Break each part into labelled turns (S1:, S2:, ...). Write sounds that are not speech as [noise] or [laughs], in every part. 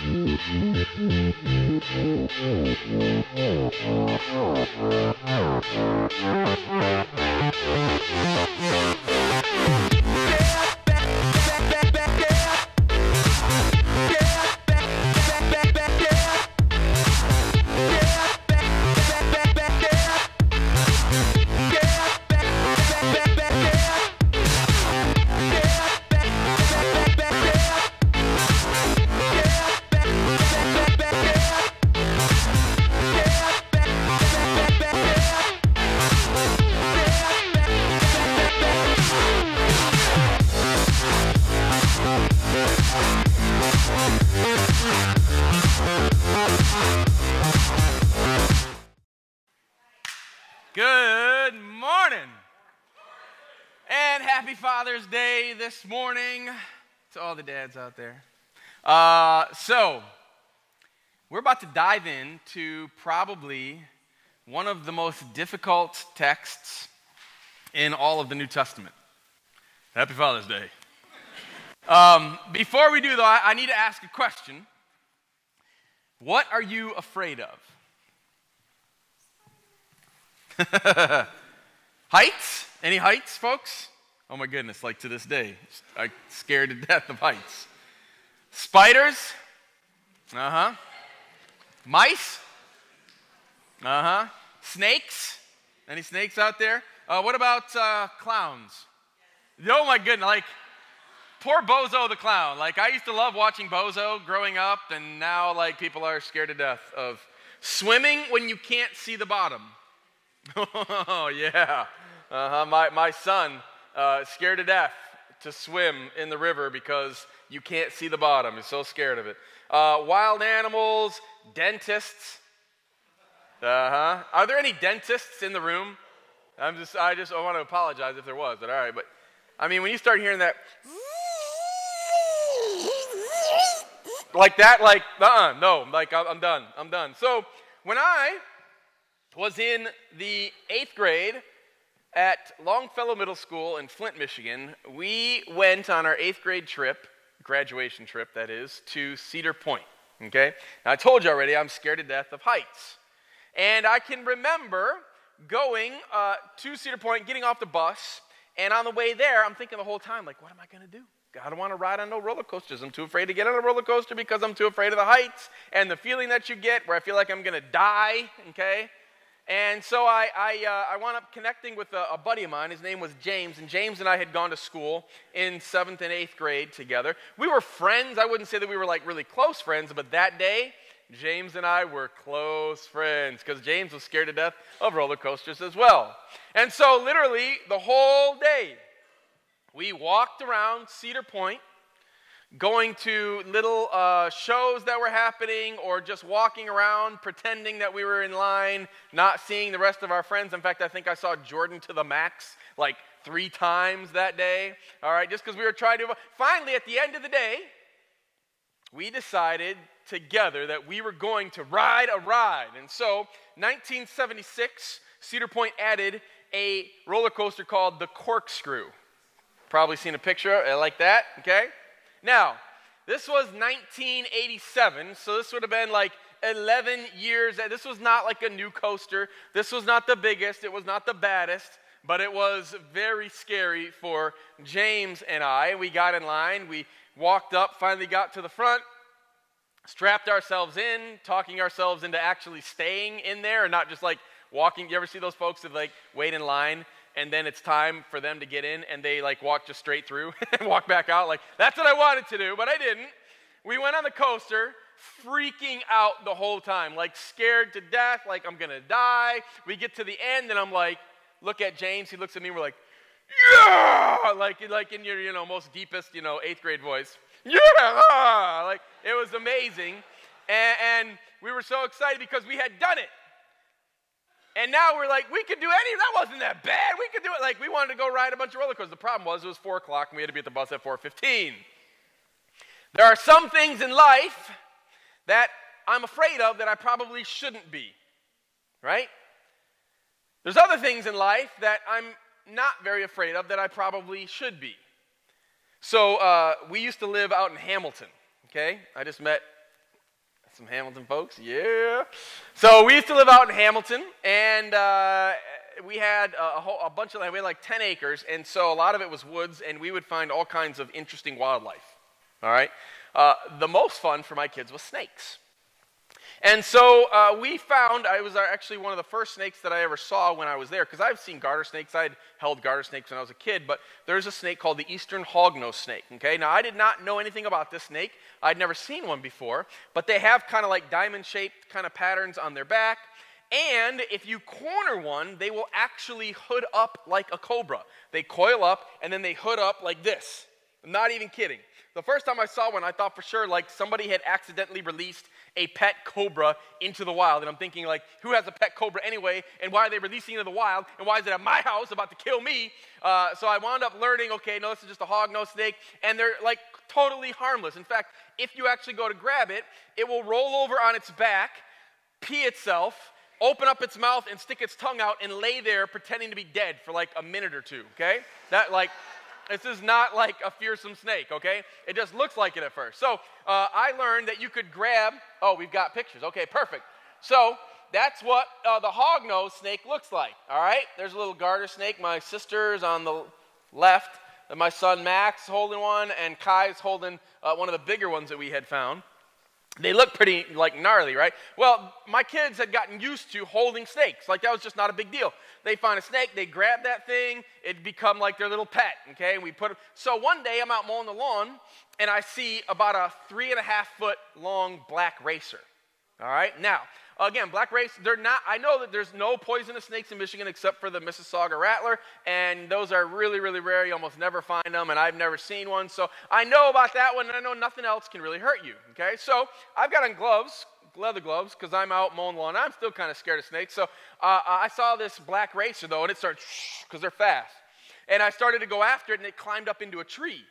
S1: Good morning. And happy Father's Day morning to all the dads out there. Uh, so, we're about to dive into probably one of the most difficult texts in all of the New Testament. Happy Father's Day. Um, before we do, though, I, I need to ask a question. What are you afraid of? [laughs] heights? Any heights, folks? Oh my goodness, like to this day, I'm scared to death of heights. Spiders? Uh huh. Mice? Uh huh. Snakes? Any snakes out there? Uh, what about uh, clowns? Oh my goodness, like poor Bozo the clown. Like I used to love watching Bozo growing up, and now like people are scared to death of swimming when you can't see the bottom. [laughs] Oh, yeah. Uh-huh. My, my son, uh, scared to death to swim in the river because you can't see the bottom. He's so scared of it. Uh, wild animals, dentists. Uh-huh. Are there any dentists in the room? I'm just, I just I want to apologize if there was, but all right. But I mean, when you start hearing that, like that, like, uh-uh, no, like I'm done, I'm done. So when I was in the eighth grade at Longfellow Middle School in Flint, Michigan. We went on our eighth grade trip, graduation trip, that is, to Cedar Point. Okay? Now, I told you already, I'm scared to death of heights. And I can remember going uh, to Cedar Point, getting off the bus, and on the way there, I'm thinking the whole time, like, what am I going to do? I don't want to ride on no roller coasters. I'm too afraid to get on a roller coaster because I'm too afraid of the heights and the feeling that you get where I feel like I'm going to die, okay? And so I, I, uh, I wound up connecting with a, a, buddy of mine. His name was James, and James and I had gone to school in seventh and eighth grade together. We were friends. I wouldn't say that we were like really close friends, but that day, James and I were close friends because James was scared to death of roller coasters as well. And so, literally, the whole day, we walked around Cedar Point going to little uh, shows that were happening or just walking around pretending that we were in line, not seeing the rest of our friends. In fact, I think I saw Jordan to the max like three times that day. All right, just because we were trying to. Finally, at the end of the day, we decided together that we were going to ride a ride. And so, 1976, Cedar Point added a roller coaster called the Corkscrew. Probably seen a picture like that, okay? Now, this was 1987, so this would have been like 11 years. This was not like a new coaster. This was not the biggest. It was not the baddest, but it was very scary for James and I. We got in line. We walked up, finally got to the front, strapped ourselves in, talking ourselves into actually staying in there and not just like walking. You ever see those folks that like wait in line and then it's time for them to get in and they like walk just straight through [laughs] and walk back out like that's what i wanted to do but i didn't. We went on the coaster freaking out the whole time like scared to death like i'm gonna die. We get to the end and i'm like look at james he looks at me we're like yeah! Like, like in your you know most deepest you know eighth grade voice. Yeah! Like it was amazing and, and we were so excited because we had done it and now we're like, we could do any, that wasn't that bad. We could do it. Like, we wanted to go ride a bunch of roller coasters. The problem was it was 4 o'clock and we had to be at the bus at 4.15. There are some things in life that I'm afraid of that I probably shouldn't be, right? There's other things in life that I'm not very afraid of that I probably should be. So, uh, we used to live out in Hamilton, okay? I just met Some Hamilton folks, yeah. So we used to live out in Hamilton, and uh, we had a, whole, a bunch of land. We had like 10 acres, and so a lot of it was woods, and we would find all kinds of interesting wildlife. All right? Uh, the most fun for my kids was snakes. And so uh, we found, I was actually one of the first snakes that I ever saw when I was there, because I've seen garter snakes. I'd held garter snakes when I was a kid, but there's a snake called the eastern hognose snake. Okay, now I did not know anything about this snake. I'd never seen one before, but they have kind of like diamond shaped kind of patterns on their back. And if you corner one, they will actually hood up like a cobra. They coil up and then they hood up like this. I'm not even kidding. The first time I saw one, I thought for sure like somebody had accidentally released a pet cobra into the wild. And I'm thinking, like, who has a pet cobra anyway? And why are they releasing it into the wild? And why is it at my house about to kill me? Uh, so I wound up learning, okay, no, this is just a hognose snake. And they're like totally harmless. In fact, if you actually go to grab it, it will roll over on its back, pee itself, open up its mouth and stick its tongue out and lay there pretending to be dead for like a minute or two, okay? That like this is not like a fearsome snake, okay? It just looks like it at first. So uh, I learned that you could grab, oh, we've got pictures. Okay, perfect. So that's what uh, the hognose snake looks like, all right? There's a little garter snake. My sister's on the left, and my son Max holding one, and Kai's holding uh, one of the bigger ones that we had found. They look pretty like gnarly, right? Well, my kids had gotten used to holding snakes. Like that was just not a big deal. They find a snake, they grab that thing, it become like their little pet. Okay, and we put. So one day I'm out mowing the lawn, and I see about a three and a half foot long black racer. All right, now Again, black race, they're not, I know that there's no poisonous snakes in Michigan except for the Massasauga rattler, and those are really, really rare. You almost never find them, and I've never seen one. So I know about that one, and I know nothing else can really hurt you. Okay, so I've got on gloves, leather gloves, because I'm out mowing lawn. I'm still kind of scared of snakes. So uh, I saw this black racer, though, and it started, because they're fast. And I started to go after it, and it climbed up into a tree.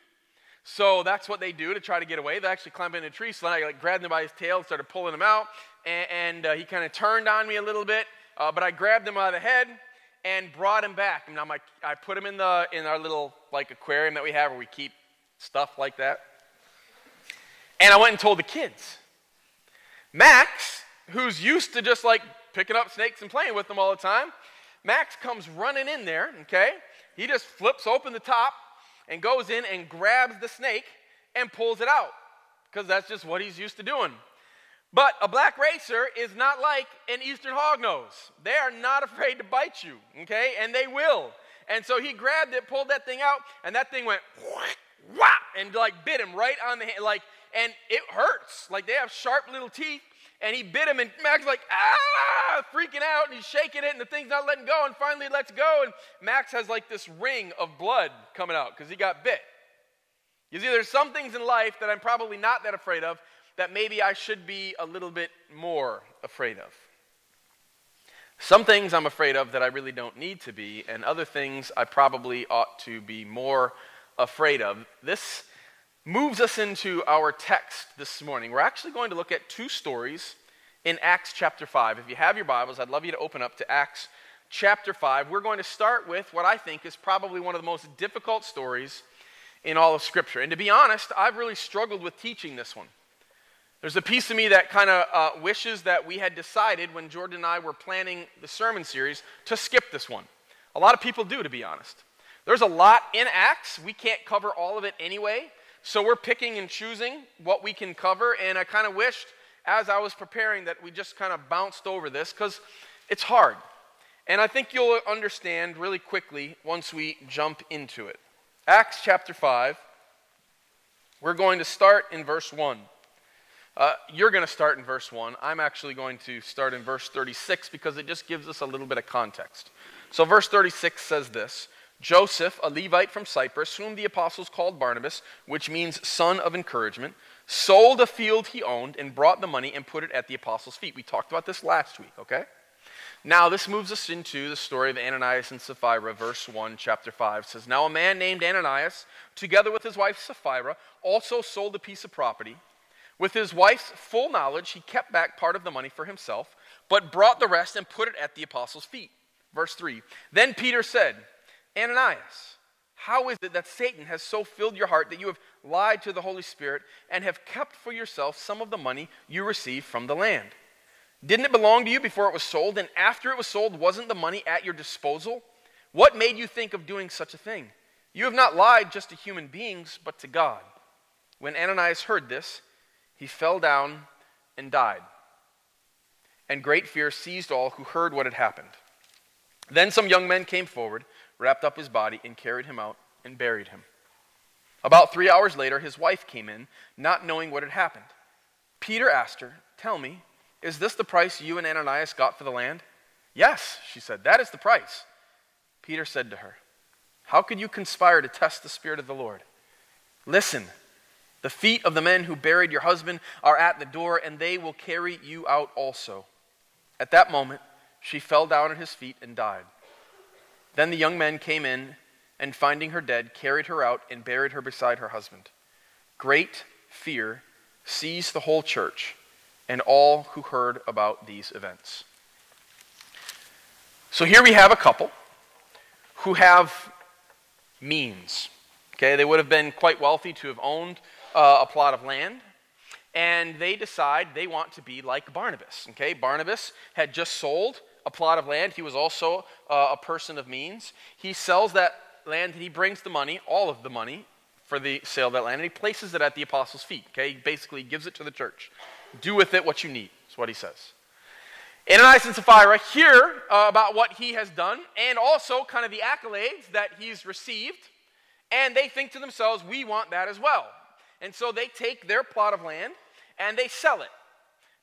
S1: So that's what they do to try to get away. They actually climb into a tree. So then I like, grabbed him by his tail and started pulling him out and, and uh, he kind of turned on me a little bit, uh, but I grabbed him by the head and brought him back. And I'm like, I put him in the in our little like aquarium that we have where we keep stuff like that. And I went and told the kids. Max, who's used to just like picking up snakes and playing with them all the time, Max comes running in there, okay? He just flips open the top and goes in and grabs the snake and pulls it out because that's just what he's used to doing. But a black racer is not like an eastern hognose. They are not afraid to bite you, okay? And they will. And so he grabbed it, pulled that thing out, and that thing went [laughs] whap, and like bit him right on the hand, like, and it hurts. Like they have sharp little teeth, and he bit him, and Max like ah, freaking out, and he's shaking it, and the thing's not letting go, and finally lets go, and Max has like this ring of blood coming out because he got bit. You see, there's some things in life that I'm probably not that afraid of, that maybe I should be a little bit more afraid of. Some things I'm afraid of that I really don't need to be, and other things I probably ought to be more afraid of. This moves us into our text this morning. We're actually going to look at two stories in Acts chapter 5. If you have your Bibles, I'd love you to open up to Acts chapter 5. We're going to start with what I think is probably one of the most difficult stories in all of Scripture. And to be honest, I've really struggled with teaching this one. There's a piece of me that kind of uh, wishes that we had decided when Jordan and I were planning the sermon series to skip this one. A lot of people do, to be honest. There's a lot in Acts. We can't cover all of it anyway. So we're picking and choosing what we can cover. And I kind of wished, as I was preparing, that we just kind of bounced over this because it's hard. And I think you'll understand really quickly once we jump into it. Acts chapter 5, we're going to start in verse 1. Uh, you're going to start in verse 1. I'm actually going to start in verse 36 because it just gives us a little bit of context. So, verse 36 says this Joseph, a Levite from Cyprus, whom the apostles called Barnabas, which means son of encouragement, sold a field he owned and brought the money and put it at the apostles' feet. We talked about this last week, okay? Now, this moves us into the story of Ananias and Sapphira, verse 1, chapter 5 says, Now a man named Ananias, together with his wife Sapphira, also sold a piece of property. With his wife's full knowledge, he kept back part of the money for himself, but brought the rest and put it at the apostles' feet. Verse 3 Then Peter said, Ananias, how is it that Satan has so filled your heart that you have lied to the Holy Spirit, and have kept for yourself some of the money you received from the land. Didn't it belong to you before it was sold? And after it was sold, wasn't the money at your disposal? What made you think of doing such a thing? You have not lied just to human beings, but to God. When Ananias heard this, he fell down and died. And great fear seized all who heard what had happened. Then some young men came forward, wrapped up his body, and carried him out and buried him. About three hours later, his wife came in, not knowing what had happened. Peter asked her, Tell me, is this the price you and Ananias got for the land? Yes, she said, that is the price. Peter said to her, How could you conspire to test the Spirit of the Lord? Listen, the feet of the men who buried your husband are at the door, and they will carry you out also. At that moment, she fell down at his feet and died. Then the young men came in, and finding her dead, carried her out and buried her beside her husband. Great fear seized the whole church and all who heard about these events. So here we have a couple who have means. Okay, they would have been quite wealthy to have owned uh, a plot of land. And they decide they want to be like Barnabas. Okay, Barnabas had just sold a plot of land. He was also uh, a person of means. He sells that land and he brings the money, all of the money, for the sale of that land, and he places it at the apostles' feet. Okay, he basically gives it to the church. Do with it what you need, is what he says. Ananias and Sapphira hear uh, about what he has done and also kind of the accolades that he's received, and they think to themselves, we want that as well. And so they take their plot of land and they sell it.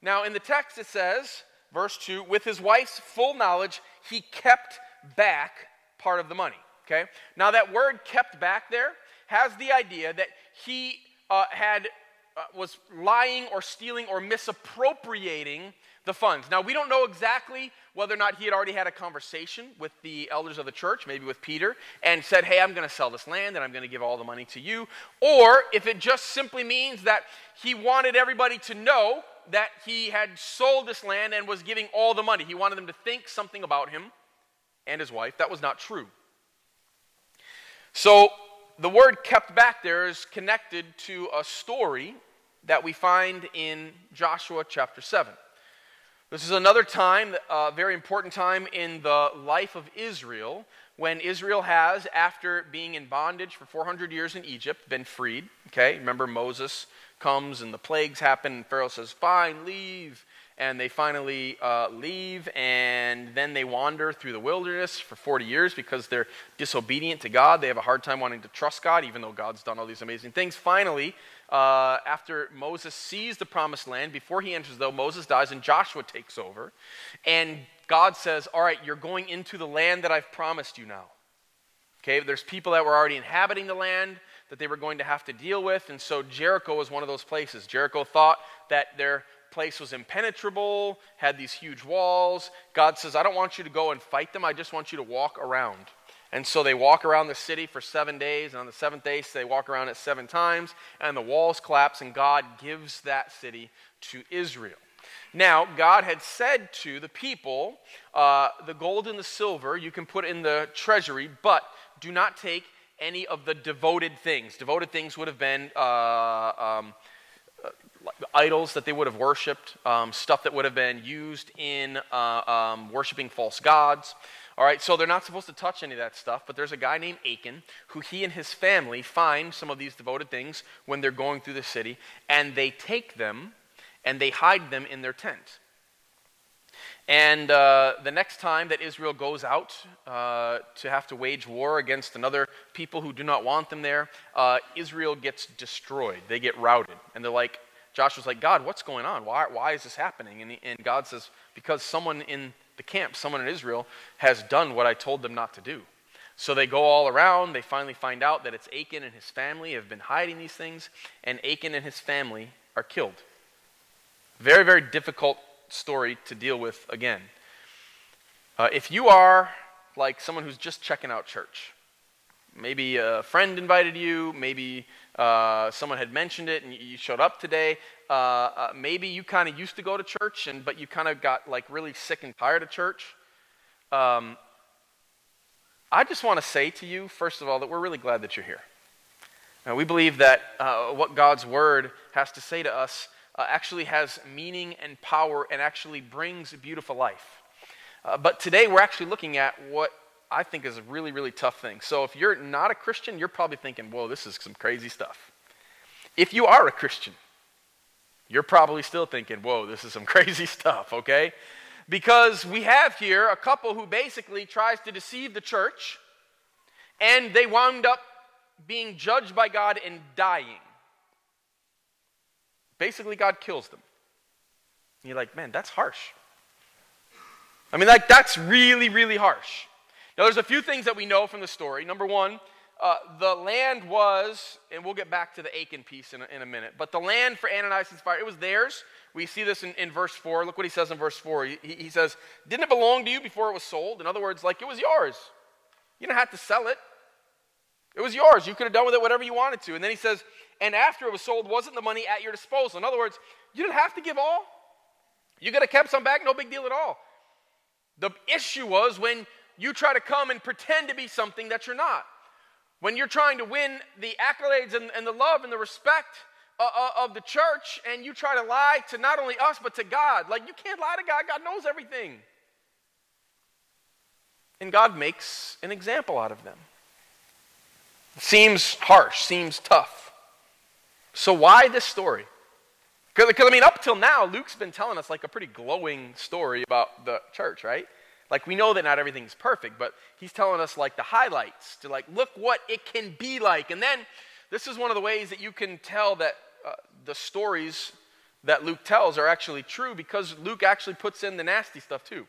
S1: Now, in the text, it says, verse 2, with his wife's full knowledge, he kept back part of the money. Okay? Now, that word kept back there has the idea that he uh, had uh, was lying or stealing or misappropriating the funds. Now, we don't know exactly whether or not he had already had a conversation with the elders of the church, maybe with Peter, and said, Hey, I'm going to sell this land and I'm going to give all the money to you. Or if it just simply means that he wanted everybody to know that he had sold this land and was giving all the money. He wanted them to think something about him and his wife. That was not true. So, the word kept back there is connected to a story that we find in Joshua chapter 7. This is another time, a very important time in the life of Israel, when Israel has, after being in bondage for 400 years in Egypt, been freed. Okay, remember Moses comes and the plagues happen, and Pharaoh says, Fine, leave and they finally uh, leave, and then they wander through the wilderness for 40 years because they're disobedient to God. They have a hard time wanting to trust God, even though God's done all these amazing things. Finally, uh, after Moses sees the promised land, before he enters, though, Moses dies, and Joshua takes over. And God says, All right, you're going into the land that I've promised you now. Okay, there's people that were already inhabiting the land that they were going to have to deal with. And so Jericho was one of those places. Jericho thought that their place was impenetrable, had these huge walls. God says, I don't want you to go and fight them, I just want you to walk around. And so they walk around the city for seven days, and on the seventh day, they walk around it seven times, and the walls collapse, and God gives that city to Israel. Now, God had said to the people, uh, The gold and the silver you can put in the treasury, but do not take any of the devoted things. Devoted things would have been uh, um, idols that they would have worshipped, um, stuff that would have been used in uh, um, worshiping false gods. All right, so they're not supposed to touch any of that stuff, but there's a guy named Achan who he and his family find some of these devoted things when they're going through the city, and they take them and they hide them in their tent. And uh, the next time that Israel goes out uh, to have to wage war against another people who do not want them there, uh, Israel gets destroyed. They get routed. And they're like, Joshua's like, God, what's going on? Why, why is this happening? And, and God says, Because someone in the camp, someone in Israel, has done what I told them not to do. So they go all around. They finally find out that it's Achan and his family have been hiding these things, and Achan and his family are killed. Very, very difficult story to deal with again. Uh, if you are like someone who's just checking out church, maybe a friend invited you, maybe uh, someone had mentioned it and you showed up today. Uh, uh, maybe you kind of used to go to church, and but you kind of got like really sick and tired of church. Um, I just want to say to you, first of all, that we're really glad that you're here. Uh, we believe that uh, what God's word has to say to us uh, actually has meaning and power and actually brings beautiful life. But today we're actually looking at what I think is a really, really tough thing. So if you're not a Christian, you're probably thinking, whoa, this is some crazy stuff. If you are a Christian, you're probably still thinking, whoa, this is some [laughs] crazy stuff, okay? Because we have here a couple who basically tries to deceive the church, and they wound up being judged by God and dying. Basically, God kills them. And you're like, man, that's harsh. I mean, like, that's really, really harsh. Now, there's a few things that we know from the story. Number one, uh, the land was, and we'll get back to the Achan piece in a, in a minute, but the land for Ananias and Sapphira, it was theirs. We see this in, in verse 4. Look what he says in verse 4. He, he says, Didn't it belong to you before it was sold? In other words, like it was yours. You didn't have to sell it, it was yours. You could have done with it whatever you wanted to. And then he says, And after it was sold, wasn't the money at your disposal? In other words, you didn't have to give all. You could have kept some back, no big deal at all. The issue was when you try to come and pretend to be something that you're not. When you're trying to win the accolades and, and the love and the respect uh, uh, of the church, and you try to lie to not only us, but to God. Like, you can't lie to God, God knows everything. And God makes an example out of them. Seems harsh, seems tough. So, why this story? Because, I mean, up till now, Luke's been telling us like a pretty glowing story about the church, right? Like, we know that not everything's perfect, but he's telling us like the highlights to like, look what it can be like. And then, this is one of the ways that you can tell that uh, the stories that Luke tells are actually true because Luke actually puts in the nasty stuff too.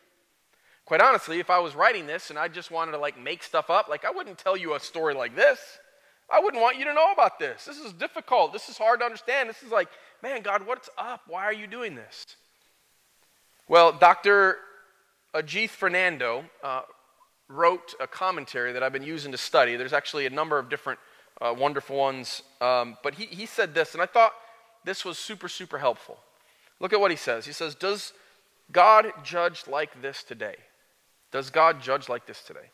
S1: Quite honestly, if I was writing this and I just wanted to like make stuff up, like I wouldn't tell you a story like this. I wouldn't want you to know about this. This is difficult. This is hard to understand. This is like, man, God, what's up? Why are you doing this? Well, Dr. Ajith Fernando uh, wrote a commentary that I've been using to study. There's actually a number of different uh, wonderful ones. Um, but he, he said this, and I thought this was super, super helpful. Look at what he says. He says, Does God judge like this today? Does God judge like this today?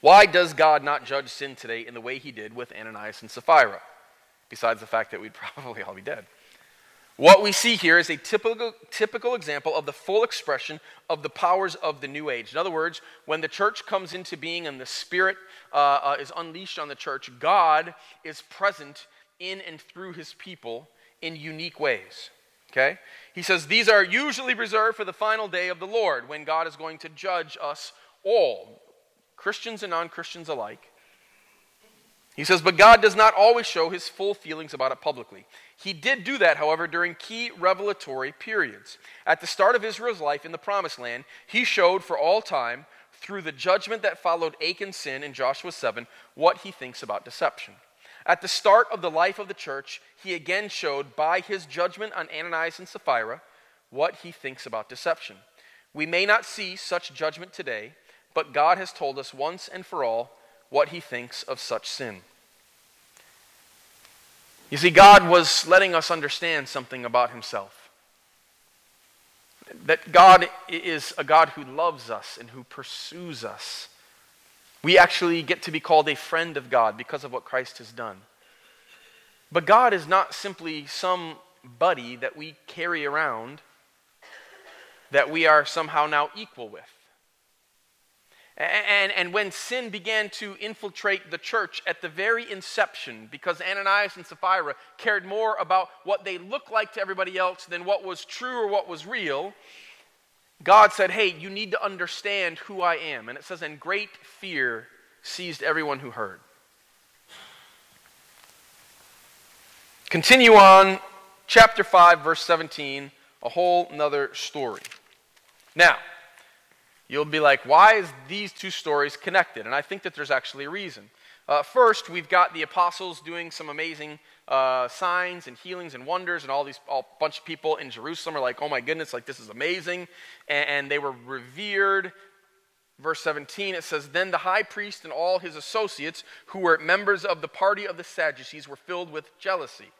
S1: Why does God not judge sin today in the way he did with Ananias and Sapphira? Besides the fact that we'd [laughs] probably all be dead. What we see here is a typical, typical example of the full expression of the powers of the new age. In other words, when the church comes into being and the Spirit uh, uh, is unleashed on the church, God is present in and through his people in unique ways. Okay? He says these are usually reserved for the final day of the Lord when God is going to judge us all, Christians and non Christians alike. He says, but God does not always show his full feelings about it publicly. He did do that, however, during key revelatory periods. At the start of Israel's life in the Promised Land, he showed for all time, through the judgment that followed Achan's sin in Joshua 7, what he thinks about deception. At the start of the life of the church, he again showed by his judgment on Ananias and Sapphira what he thinks about deception. We may not see such judgment today, but God has told us once and for all what he thinks of such sin. You see, God was letting us understand something about himself. That God is a God who loves us and who pursues us. We actually get to be called a friend of God because of what Christ has done. But God is not simply some buddy that we carry around that we are somehow now equal with. And, and when sin began to infiltrate the church at the very inception, because Ananias and Sapphira cared more about what they looked like to everybody else than what was true or what was real, God said, Hey, you need to understand who I am. And it says, And great fear seized everyone who heard. Continue on, chapter 5, verse 17, a whole nother story. Now, you'll be like, why is these two stories connected? And I think that there's actually a reason. Uh, first, we've got the apostles doing some amazing uh, signs and healings and wonders, and all these all bunch of people in Jerusalem are like, "Oh my goodness, like this is amazing," and, and they were revered. Verse 17, it says, Then the high priest and all his associates, who were members of the party of the Sadducees, were filled with jealousy.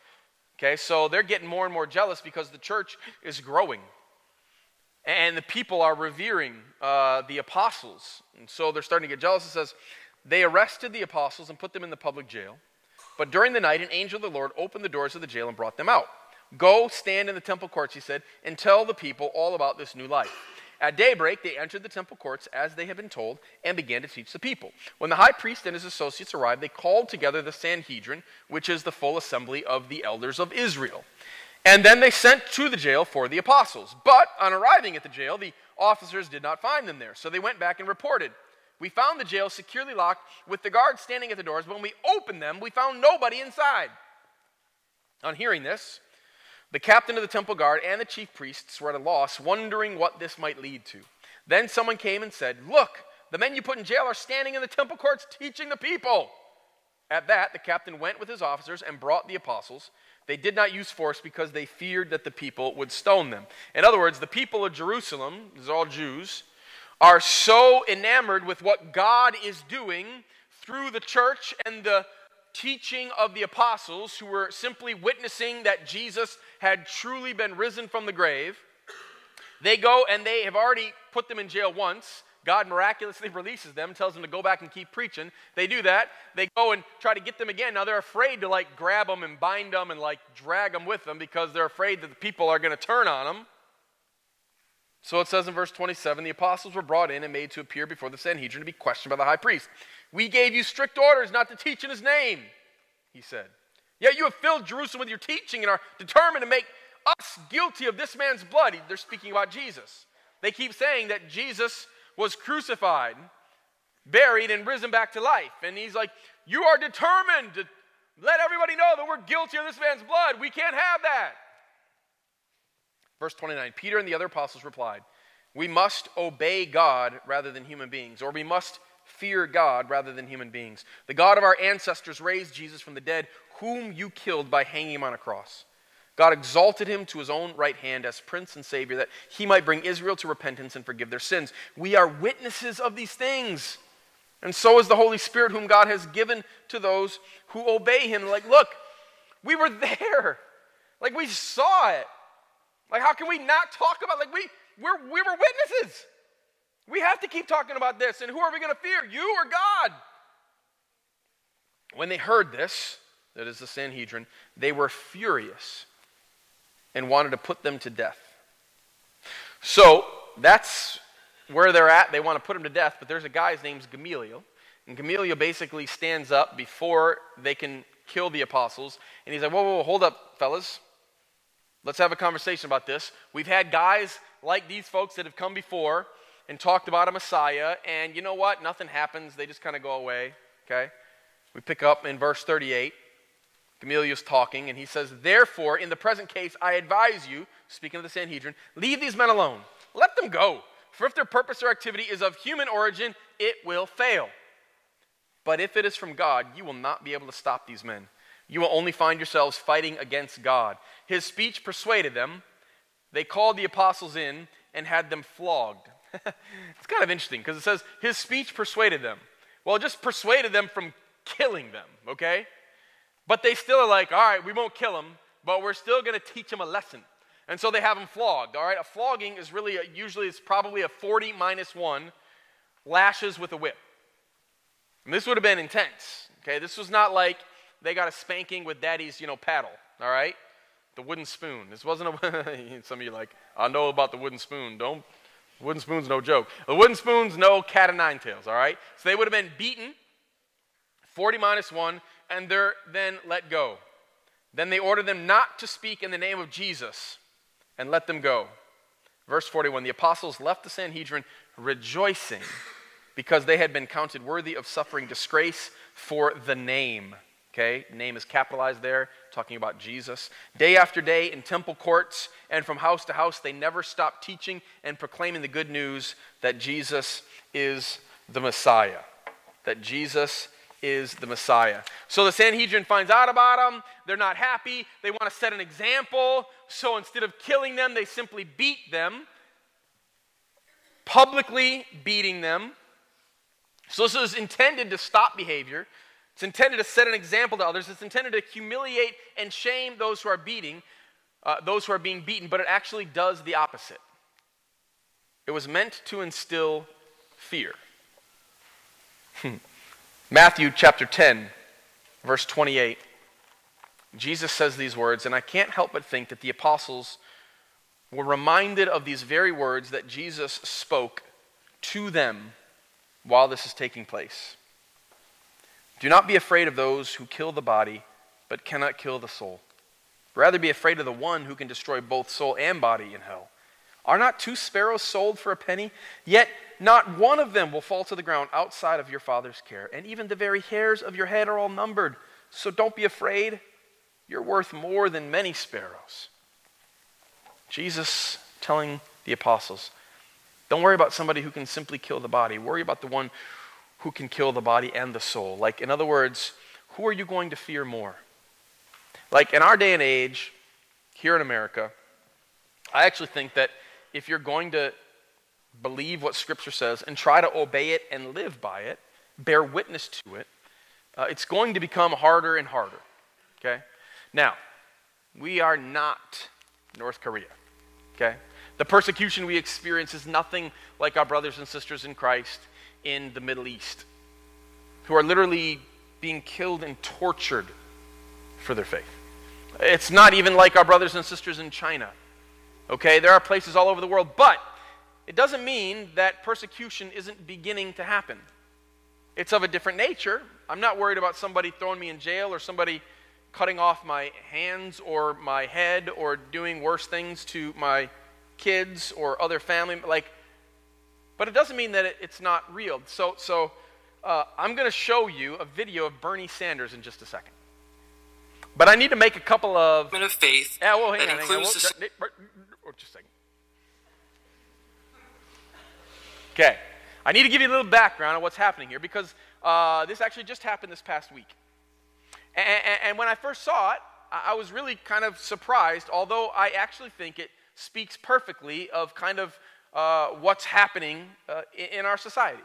S1: Okay, so they're getting more and more jealous because the church is growing. And the people are revering uh, the apostles. And so they're starting to get jealous. It says, They arrested the apostles and put them in the public jail. But during the night, an angel of the Lord opened the doors of the jail and brought them out. Go stand in the temple courts, he said, and tell the people all about this new life. At daybreak, they entered the temple courts as they had been told and began to teach the people. When the high priest and his associates arrived, they called together the Sanhedrin, which is the full assembly of the elders of Israel. And then they sent to the jail for the apostles. But on arriving at the jail, the officers did not find them there. So they went back and reported. We found the jail securely locked with the guards standing at the doors, but when we opened them, we found nobody inside. On hearing this, the captain of the temple guard and the chief priests were at a loss, wondering what this might lead to. Then someone came and said, Look, the men you put in jail are standing in the temple courts teaching the people. At that, the captain went with his officers and brought the apostles. They did not use force because they feared that the people would stone them. In other words, the people of Jerusalem, these are all Jews, are so enamored with what God is doing through the church and the teaching of the apostles who were simply witnessing that Jesus had truly been risen from the grave. They go and they have already put them in jail once. God miraculously releases them, tells them to go back and keep preaching. They do that. They go and try to get them again. Now they're afraid to like grab them and bind them and like drag them with them because they're afraid that the people are going to turn on them. So it says in verse 27 the apostles were brought in and made to appear before the Sanhedrin to be questioned by the high priest. We gave you strict orders not to teach in his name, he said. Yet you have filled Jerusalem with your teaching and are determined to make us guilty of this man's blood. They're speaking about Jesus. They keep saying that Jesus was crucified, buried, and risen back to life. And he's like, You are determined to let everybody know that we're guilty of this man's blood. We can't have that. Verse 29 Peter and the other apostles replied, We must obey God rather than human beings, or we must fear God rather than human beings. The God of our ancestors raised Jesus from the dead, whom you killed by hanging him on a cross. God exalted him to his own right hand as Prince and Savior, that he might bring Israel to repentance and forgive their sins. We are witnesses of these things. And so is the Holy Spirit, whom God has given to those who obey him. Like, look, we were there. Like, we saw it. Like, how can we not talk about like we we're, we were witnesses. We have to keep talking about this. And who are we going to fear, you or God? When they heard this, that is the Sanhedrin, they were furious and wanted to put them to death. So that's where they're at. They want to put him to death, but there's a guy, his name's Gamaliel. And Gamaliel basically stands up before they can kill the apostles. And he's like, whoa, whoa, whoa hold up, fellas. Let's have a conversation about this. We've had guys like these folks that have come before and talked about a Messiah, and you know what? Nothing happens. They just kind of go away, okay? We pick up in verse 38. Gamaliel's talking, and he says, Therefore, in the present case, I advise you, speaking of the Sanhedrin, leave these men alone. Let them go. For if their purpose or activity is of human origin, it will fail. But if it is from God, you will not be able to stop these men. You will only find yourselves fighting against God. His speech persuaded them. They called the apostles in and had them flogged. [laughs] it's kind of interesting because it says his speech persuaded them. Well, it just persuaded them from killing them, okay? But they still are like, all right, we won't kill him, but we're still going to teach him a lesson. And so they have him flogged, all right? A flogging is really, a, usually it's probably a 40 minus 1 lashes with a whip. And this would have been intense, okay? This was not like they got a spanking with daddy's, you know, paddle, all right? The wooden spoon. This wasn't a, [laughs] some of you like, I know about the wooden spoon. Don't, wooden spoon's no joke. The wooden spoon's no cat of nine tails, all right? So they would have been beaten, 40 minus 1, and they're then let go. Then they order them not to speak in the name of Jesus and let them go. Verse 41 The apostles left the Sanhedrin rejoicing because they had been counted worthy of suffering disgrace for the name. Okay, name is capitalized there, talking about Jesus. Day after day in temple courts and from house to house, they never stopped teaching and proclaiming the good news that Jesus is the Messiah. That Jesus is the Messiah. So the Sanhedrin finds out about them. They're not happy. They want to set an example. So instead of killing them, they simply beat them, publicly beating them. So this is intended to stop behavior. It's intended to set an example to others. It's intended to humiliate and shame those who are beating, uh, those who are being beaten, but it actually does the opposite. It was meant to instill fear. Matthew chapter 10, verse 28. Jesus says these words, and I can't help but think that the apostles were reminded of these very words that Jesus spoke to them while this is taking place. Do not be afraid of those who kill the body, but cannot kill the soul. Rather be afraid of the one who can destroy both soul and body in hell. Are not two sparrows sold for a penny? Yet not one of them will fall to the ground outside of your Father's care. And even the very hairs of your head are all numbered. So don't be afraid. You're worth more than many sparrows. Jesus telling the apostles, don't worry about somebody who can simply kill the body. Worry about the one who can kill the body and the soul. Like, in other words, who are you going to fear more? Like, in our day and age, here in America, I actually think that if you're going to believe what Scripture says and try to obey it and live by it, bear witness to it, uh, it's going to become harder and harder. Okay? Now, we are not North Korea. Okay? The persecution we experience is nothing like our brothers and sisters in Christ in the Middle East, who are literally being killed and tortured for their faith. It's not even like our brothers and sisters in China. Okay? There are places all over the world, but it doesn't mean that persecution isn't beginning to happen. It's of a different nature. I'm not worried about somebody throwing me in jail or somebody cutting off my hands or my head or doing worse things to my kids or other family like but it doesn't mean that it, it's not real so so uh, i'm going to show you a video of bernie sanders in just a second but i need to make a couple of
S2: of faith
S1: yeah well hang
S2: that
S1: on, hang on. Well, just a second okay i need to give you a little background on what's happening here because uh, this actually just happened this past week and, and, and when I first saw it, I was really kind of surprised, although I actually think it speaks perfectly of kind of uh, what's happening uh, in, our society.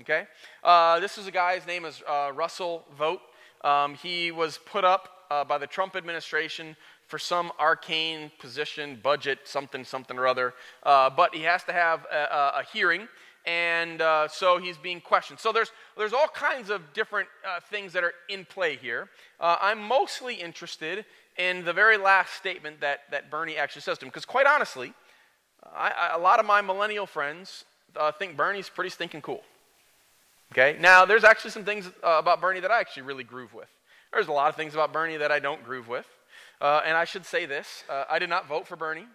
S1: Okay? Uh, this is a guy, his name is uh, Russell Vought. Um, he was put up uh, by the Trump administration for some arcane position, budget, something, something or other. Uh, but he has to have a, a hearing and uh, so he's being questioned. So there's, there's all kinds of different uh, things that are in play here. Uh, I'm mostly interested in the very last statement that, that Bernie actually says to him, because quite honestly, I, I, a lot of my millennial friends uh, think Bernie's pretty stinking cool. Okay, now there's actually some things uh, about Bernie that I actually really groove with. There's a lot of things about Bernie that I don't groove with. Uh, and I should say this I did not vote for Bernie,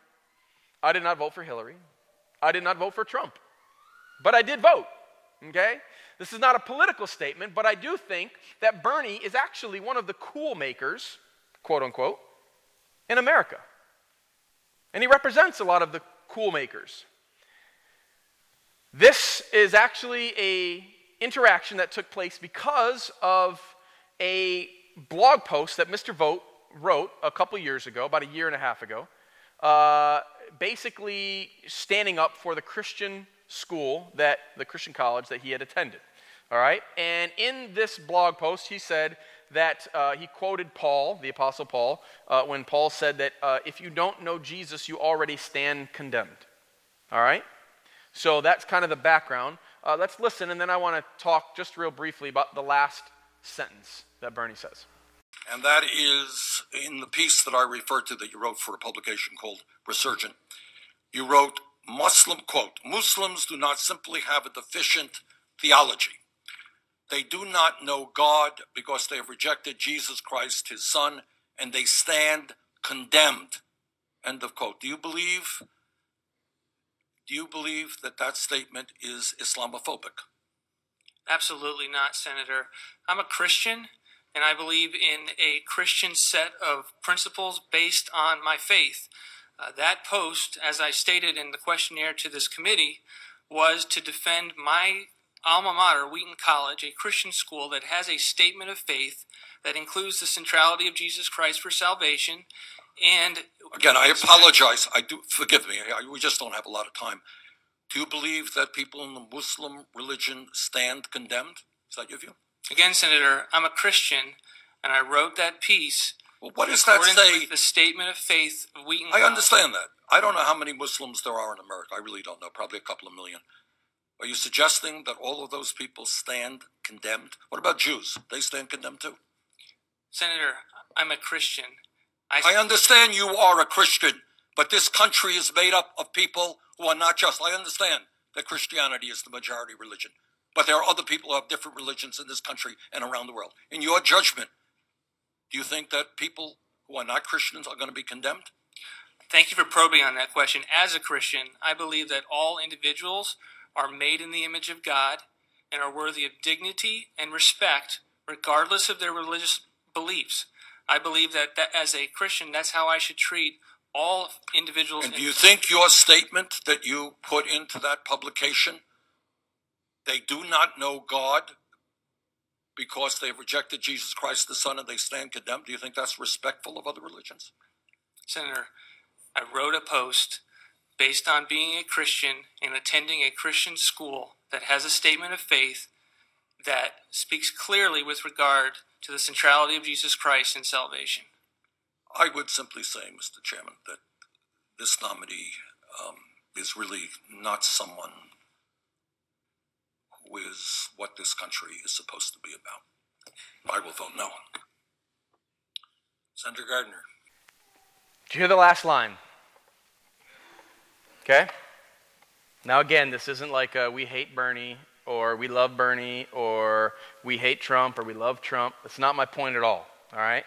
S1: I did not vote for Hillary, I did not vote for Trump. But I did vote, okay? This is not a political statement, but I do think that Bernie is actually one of the cool makers, quote unquote, in America. And he represents a lot of the cool makers. This is actually a interaction that took place because of a blog post that Mr. Vought wrote a couple years ago, about a year and a half ago, uh, basically standing up for the Christian school that the Christian college that he had attended. All right? And in this blog post, he said that uh, he quoted Paul, the Apostle Paul, uh, when Paul said that uh, if you don't know Jesus, you already stand condemned. All right? So that's kind of the background. Uh, let's listen, and then I want to talk just real briefly about the last sentence that Bernie says.
S3: And that is in the piece that I referred to that you wrote for a publication called Resurgent. You wrote, Muslim, quote, Muslims do not simply have a deficient theology. They do not know God because they have rejected Jesus Christ, his son, and they stand condemned. End of quote. Do you believe, do you believe that that statement is Islamophobic?
S2: Absolutely not, Senator. I'm a Christian, and I believe in a Christian set of principles based on my faith. Uh, that post, as I stated in the questionnaire to this committee, was to defend my alma mater, Wheaton College, a Christian school that has a statement of faith that includes the centrality of Jesus Christ for salvation. And
S3: Again, I apologize. I do forgive me. I, we just don't have a lot of time. Do you believe that people in the Muslim religion stand condemned? Is that your view?
S2: Again, Senator, I'm a Christian, and I wrote that piece.
S3: Well, what does that say?
S2: the statement of faith of Wheaton.
S3: I understand that. I don't know how many Muslims there are in America. I really don't know. Probably a couple of million. Are you suggesting that all of those people stand condemned? What about Jews? They stand condemned too.
S2: Senator, I'm a Christian.
S3: I understand you are a Christian, but this country is made up of people who are not just. I understand that Christianity is the majority religion, but there are other people who have different religions in this country and around the world. In your judgment, do you think that people who are not Christians are going to be condemned?
S2: Thank you for probing on that question. As a Christian, I believe that all individuals are made in the image of God and are worthy of dignity and respect regardless of their religious beliefs. I believe that, that as a Christian, that's how I should treat all individuals.
S3: And do you think your statement that you put into that publication, they do not know God because they've rejected Jesus Christ the Son and they stand condemned, do you think that's respectful of other religions?
S2: Senator, I wrote a post based on being a Christian and attending a Christian school that has a statement of faith that speaks clearly with regard to the centrality of Jesus Christ in salvation.
S3: I would simply say, Mr. Chairman, that this nominee um, is really not someone is what this country is supposed to be about. I will vote no. Senator Gardner.
S1: Did you hear the last line? Okay? Now, again, this isn't like a, we hate Bernie or we love Bernie or we hate Trump or we love Trump. That's not my point at all, all right?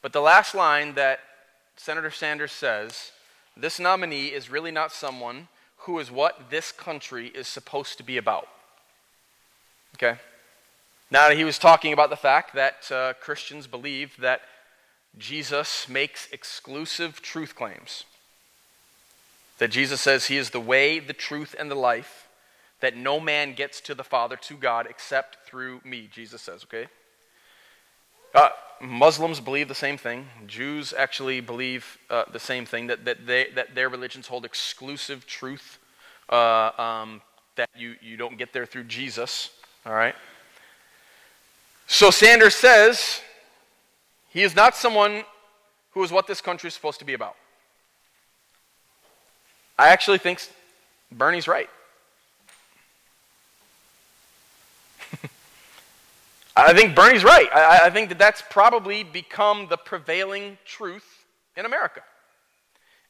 S1: But the last line that Senator Sanders says this nominee is really not someone who is what this country is supposed to be about. Okay? Now, he was talking about the fact that uh, Christians believe that Jesus makes exclusive truth claims. That Jesus says he is the way, the truth, and the life, that no man gets to the Father, to God, except through me, Jesus says, okay? Uh, Muslims believe the same thing. Jews actually believe uh, the same thing, that, that, they, that their religions hold exclusive truth, uh, um, that you, you don't get there through Jesus, all right? So Sanders says he is not someone who is what this country is supposed to be about. I actually think Bernie's right. [laughs] I think Bernie's right. I, I, think that that's probably become the prevailing truth in America.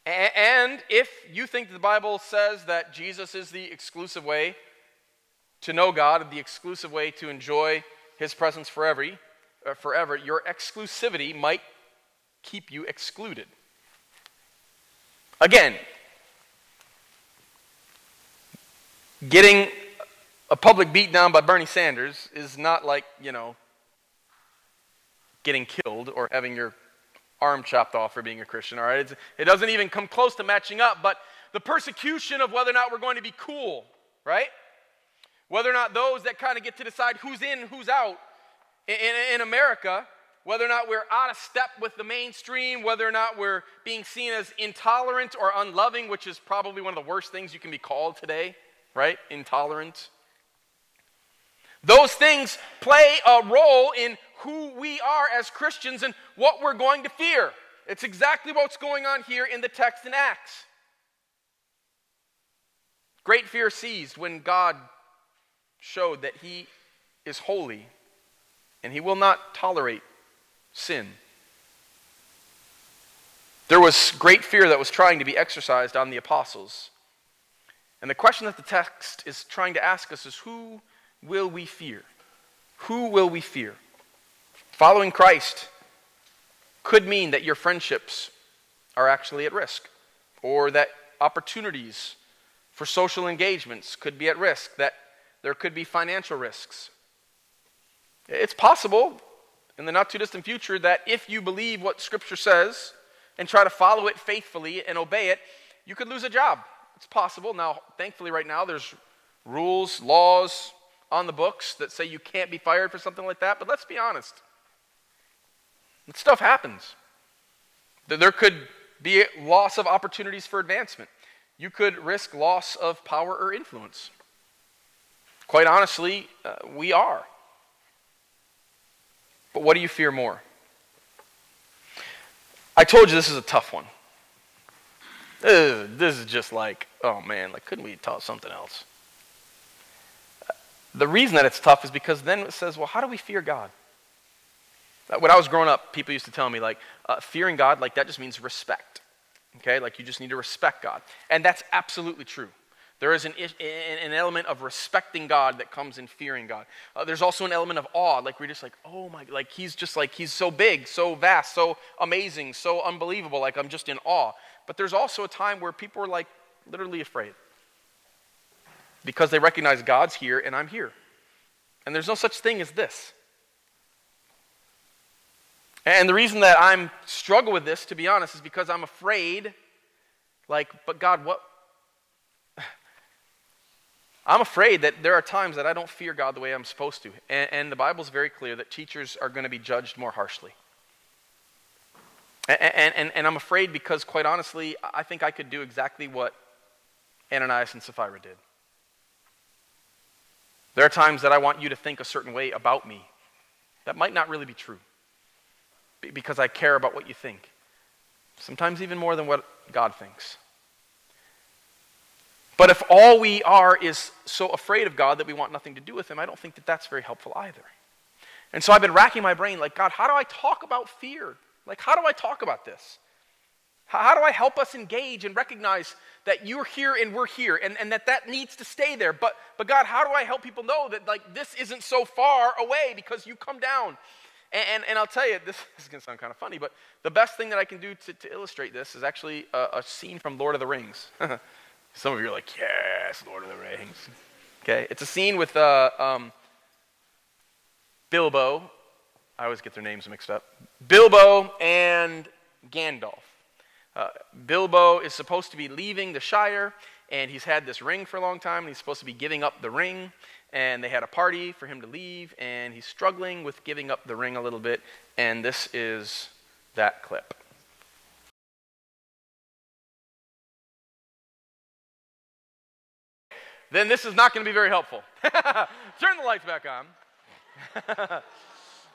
S1: And if you think the Bible says that Jesus is the exclusive way to know God, the exclusive way to enjoy His presence forever, uh, forever, your exclusivity might keep you excluded. Again, getting a public beatdown by Bernie Sanders is not like, you know, getting killed or having your arm chopped off for being a Christian, all right? It's, it doesn't even come close to matching up, but the persecution of whether or not we're going to be cool, right? Whether or not those that kind of get to decide who's in, who's out in, in, in America, whether or not we're out of step with the mainstream, whether or not we're being seen as intolerant or unloving, which is probably one of the worst things you can be called today right? Intolerant. Those things play a role in who we are as Christians and what we're going to fear. It's exactly what's going on here in the text in Acts. Great fear seized when God showed that He is holy and He will not tolerate sin. There was great fear that was trying to be exercised on the apostles. And the question that the text is trying to ask us is who will we fear? Who will we fear? Following Christ could mean that your friendships are actually at risk, or that opportunities for social engagements could be at risk, that there could be financial risks. It's possible in the not too distant future that if you believe what Scripture says and try to follow it faithfully and obey it, you could lose a job. It's possible. Now, thankfully, right now, there's rules, laws on the books that say you can't be fired for something like that, but let's be honest. That stuff happens. There could be loss of opportunities for advancement. You could risk loss of power or influence. Quite honestly, uh, we are. But what do you fear more? I told you this is a tough one. This is, just like, oh man, like couldn't we taught something else? The reason that it's tough is because then it says, well, how do we fear God? Uh, when I was growing up, people used to tell me, like, uh, fearing God, like, that just means respect. Okay? Like, you just need to respect God. And that's absolutely true. There is an, an element of respecting God that comes in fearing God. Uh, there's also an element of awe, like we're just like, oh my, like he's just like, he's so big, so vast, so amazing, so unbelievable, like I'm just in awe. But there's also a time where people are like literally afraid because they recognize God's here and I'm here. And there's no such thing as this. And the reason that I'm struggle with this, to be honest, is because I'm afraid, like, but God, what? I'm afraid that there are times that I don't fear God the way I'm supposed to. And, and the Bible's very clear that teachers are going to be judged more harshly. And, and, and, and I'm afraid because, quite honestly, I think I could do exactly what Ananias and Sapphira did. There are times that I want you to think a certain way about me that might not really be true because I care about what you think. Sometimes even more than what God thinks. But if all we are is so afraid of God that we want nothing to do with Him, I don't think that that's very helpful either. And so I've been racking my brain like, God, how do I talk about fear? Like, how do I talk about this? How, do I help us engage and recognize that you're here and we're here and, and that that needs to stay there? But, but God, how do I help people know that like this isn't so far away because you come down and, and, and, I'll tell you, this, [laughs] this is going to sound kind of funny, but the best thing that I can do to, to illustrate this is actually a, a, scene from Lord of the Rings. [laughs] Some of you are like, yes, Lord of the Rings. Okay, it's a scene with uh, um, Bilbo. I always get their names mixed up. Bilbo and Gandalf. Uh, Bilbo is supposed to be leaving the Shire, and he's had this ring for a long time, and he's supposed to be giving up the ring and they had a party for him to leave, and he's struggling with giving up the ring a little bit, and this is that clip. Then this is not going to be very helpful. [laughs] Turn the lights back on. [laughs]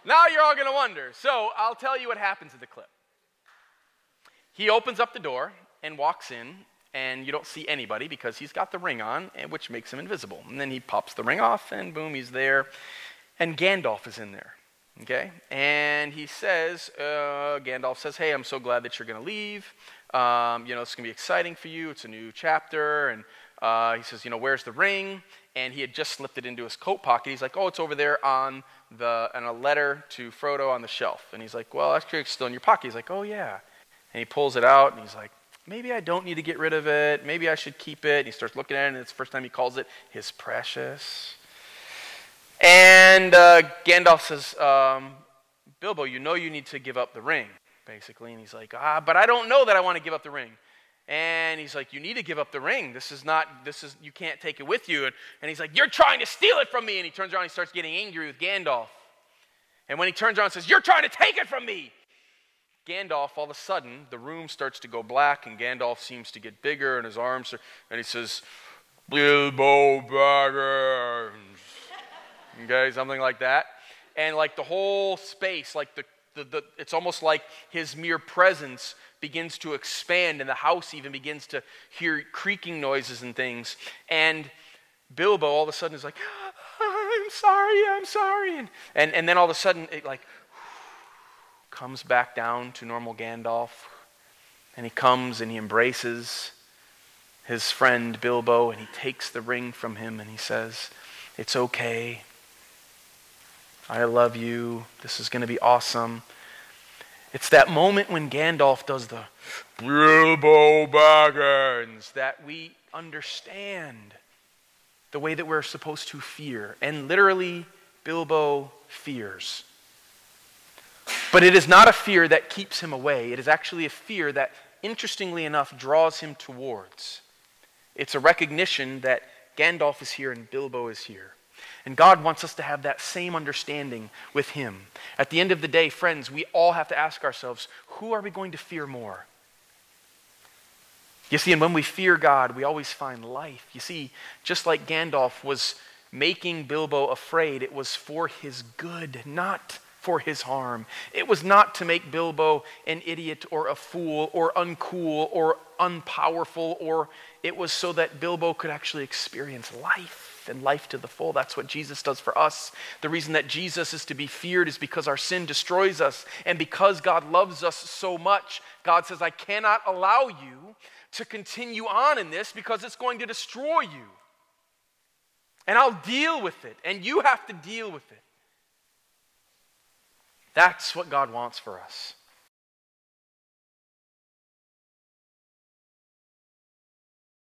S1: now you're all going to wonder. So I'll tell you what happens in the clip. He opens up the door and walks in, and you don't see anybody because he's got the ring on, which makes him invisible. And then he pops the ring off, and boom, he's there. And Gandalf is in there. Okay? And he says, uh, Gandalf says, Hey, I'm so glad that you're going to leave. Um, you know, it's going to be exciting for you. It's a new chapter. And uh, he says, You know, where's the ring? And he had just slipped it into his coat pocket. He's like, Oh, it's over there on the, on a letter to Frodo on the shelf. And he's like, Well, actually, it's still in your pocket. He's like, Oh, yeah. And he pulls it out, and he's like, maybe I don't need to get rid of it. Maybe I should keep it. And he starts looking at it, and it's the first time he calls it his precious. And uh, Gandalf says, um, Bilbo, you know you need to give up the ring, basically. And he's like, ah, but I don't know that I want to give up the ring. And he's like, you need to give up the ring. This is not, this is, you can't take it with you. And, and he's like, you're trying to steal it from me. And he turns around and he starts getting angry with Gandalf. And when he turns around and says, you're trying to take it from me, Gandalf, all of a sudden, the room starts to go black, and Gandalf seems to get bigger, and his arms are, and he says, Bilbo Baggins. okay, something like that. And like the whole space, like the, the, the, it's almost like his mere presence begins to expand, and the house even begins to hear creaking noises and things. And Bilbo all of a sudden is like, ah, I'm sorry, I'm sorry. And, and, and then all of a sudden, it like, comes back down to normal Gandalf, and he comes and he embraces his friend Bilbo, and he takes the ring from him, and he says, It's okay. I love you. This is going to be awesome. It's that moment when Gandalf does the Bilbo Baggins that we understand the way that we're supposed to fear. And literally, Bilbo fears. But it is not a fear that keeps him away. It is actually a fear that, interestingly enough, draws him towards. It's a recognition that Gandalf is here and Bilbo is here. And God wants us to have that same understanding with Him. At the end of the day, friends, we all have to ask ourselves who are we going to fear more? You see, and when we fear God, we always find life. You see, just like Gandalf was making Bilbo afraid, it was for his good, not for his harm. It was not to make Bilbo an idiot or a fool or uncool or unpowerful, or it was so that Bilbo could actually experience life. And life to the full. That's what Jesus does for us. The reason that Jesus is to be feared is because our sin destroys us. And because God loves us so much, God says, I cannot allow you to continue on in this because it's going to destroy you. And I'll deal with it, and you have to deal with it. That's what God wants for us.